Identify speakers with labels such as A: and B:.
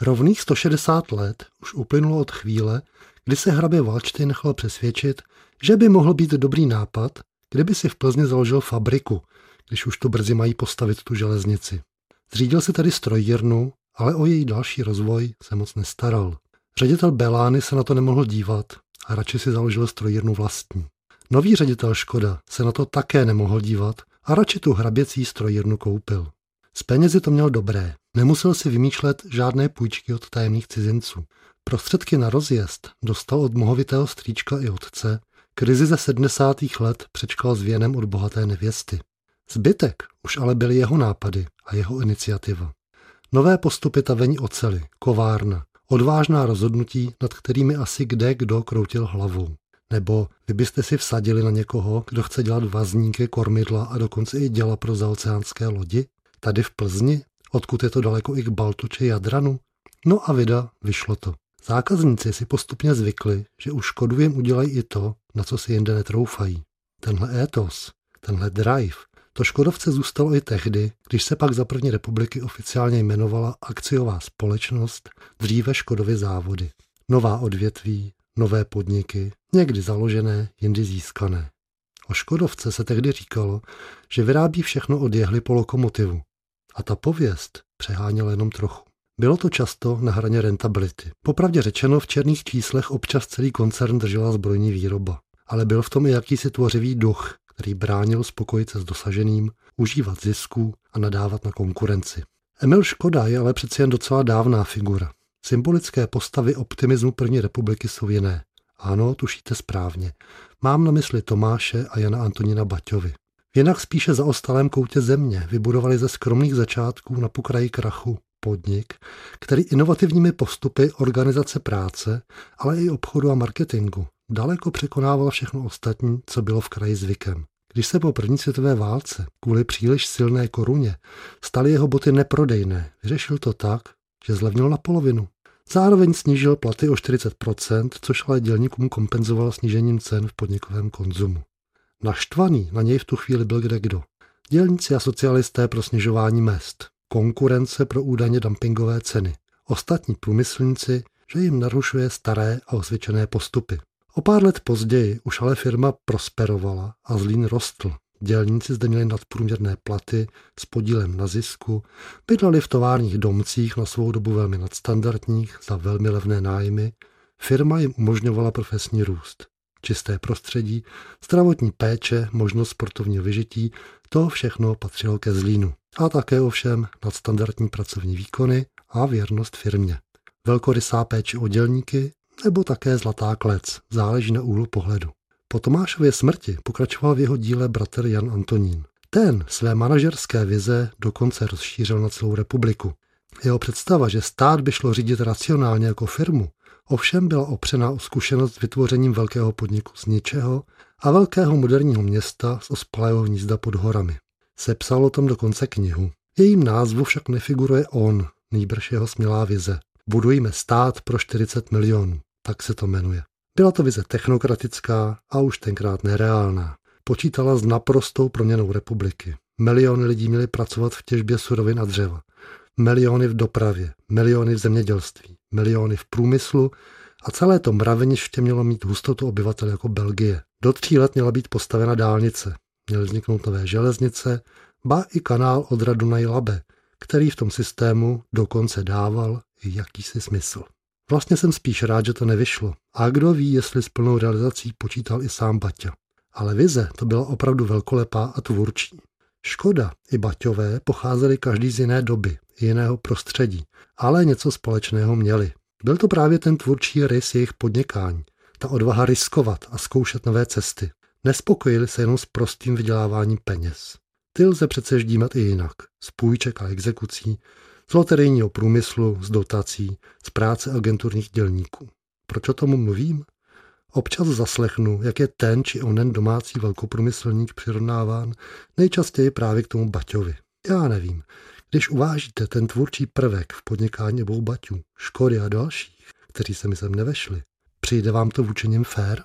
A: Rovných 160 let už uplynulo od chvíle, kdy se hrabě Valčty nechal přesvědčit, že by mohl být dobrý nápad, kdyby si v Plzni založil fabriku, když už to brzy mají postavit tu železnici. Zřídil si tady strojírnu, ale o její další rozvoj se moc nestaral. Ředitel Belány se na to nemohl dívat a radši si založil strojírnu vlastní. Nový ředitel Škoda se na to také nemohl dívat a radši tu hraběcí strojírnu koupil. S penězi to měl dobré, nemusel si vymýšlet žádné půjčky od tajemných cizinců. Prostředky na rozjezd dostal od mohovitého strýčka i otce, krizi ze 70. let přečkal s věnem od bohaté nevěsty. Zbytek už ale byly jeho nápady a jeho iniciativa. Nové postupy tavení ocely, kovárna, odvážná rozhodnutí, nad kterými asi kde kdo kroutil hlavou. Nebo vy byste si vsadili na někoho, kdo chce dělat vazníky, kormidla a dokonce i děla pro zaoceánské lodi? Tady v Plzni? Odkud je to daleko i k Baltu či Jadranu? No a vida, vyšlo to. Zákazníci si postupně zvykli, že už Škodu jim udělají i to, na co si jinde netroufají. Tenhle étos, tenhle drive, to Škodovce zůstalo i tehdy, když se pak za první republiky oficiálně jmenovala akciová společnost, dříve Škodovy závody. Nová odvětví, nové podniky, někdy založené, jindy získané. O Škodovce se tehdy říkalo, že vyrábí všechno od jehly po lokomotivu. A ta pověst přeháněla jenom trochu. Bylo to často na hraně rentability. Popravdě řečeno, v černých číslech občas celý koncern držela zbrojní výroba. Ale byl v tom i jakýsi tvořivý duch, který bránil spokojit se s dosaženým, užívat zisku a nadávat na konkurenci. Emil Škoda je ale přeci jen docela dávná figura. Symbolické postavy optimismu první republiky jsou jiné. Ano, tušíte správně. Mám na mysli Tomáše a Jana Antonína Baťovi. Jinak spíše zaostalém koutě země vybudovali ze skromných začátků na pokraji krachu podnik, který inovativními postupy organizace práce, ale i obchodu a marketingu daleko překonával všechno ostatní, co bylo v kraji zvykem. Když se po první světové válce kvůli příliš silné koruně staly jeho boty neprodejné, vyřešil to tak, že zlevnil na polovinu. Zároveň snížil platy o 40%, což ale dělníkům kompenzoval snížením cen v podnikovém konzumu. Naštvaný na něj v tu chvíli byl kde kdo. Dělníci a socialisté pro snižování mest, konkurence pro údajně dumpingové ceny, ostatní průmyslníci, že jim narušuje staré a osvědčené postupy. O pár let později už ale firma prosperovala a Zlín rostl. Dělníci zde měli nadprůměrné platy s podílem na zisku, bydleli v továrních domcích na svou dobu velmi nadstandardních za velmi levné nájmy. Firma jim umožňovala profesní růst. Čisté prostředí, zdravotní péče, možnost sportovního vyžití, to všechno patřilo ke Zlínu. A také ovšem nadstandardní pracovní výkony a věrnost firmě. Velkorysá péče o dělníky nebo také Zlatá klec, záleží na úhlu pohledu. Po Tomášově smrti pokračoval v jeho díle bratr Jan Antonín. Ten své manažerské vize dokonce rozšířil na celou republiku. Jeho představa, že stát by šlo řídit racionálně jako firmu, ovšem byla opřená o zkušenost s vytvořením velkého podniku z ničeho a velkého moderního města z ospalého hnízda pod horami. Sepsal o tom dokonce knihu. Jejím názvu však nefiguruje on, nýbrž jeho smělá vize. Budujme stát pro 40 milionů, tak se to jmenuje. Byla to vize technokratická a už tenkrát nereálná. Počítala s naprostou proměnou republiky. Miliony lidí měly pracovat v těžbě surovin a dřeva. Miliony v dopravě, miliony v zemědělství, miliony v průmyslu a celé to mraveniště mělo mít hustotu obyvatel jako Belgie. Do tří let měla být postavena dálnice. Měly vzniknout nové železnice, ba i kanál od Dunaj Labe, který v tom systému dokonce dával jakýsi smysl. Vlastně jsem spíš rád, že to nevyšlo. A kdo ví, jestli s plnou realizací počítal i sám Baťa. Ale vize to byla opravdu velkolepá a tvůrčí. Škoda i Baťové pocházeli každý z jiné doby, jiného prostředí, ale něco společného měli. Byl to právě ten tvůrčí rys jejich podnikání, ta odvaha riskovat a zkoušet nové cesty. Nespokojili se jenom s prostým vyděláváním peněz. Ty lze přece ždímat i jinak, z půjček a exekucí, z loterijního průmyslu, z dotací, z práce agenturních dělníků. Proč o tom mluvím? Občas zaslechnu, jak je ten či onen domácí velkoprůmyslník přirovnáván nejčastěji právě k tomu Baťovi. Já nevím. Když uvážíte ten tvůrčí prvek v podnikání obou Baťů, Škody a dalších, kteří se mi sem nevešli, přijde vám to vůči nim fér?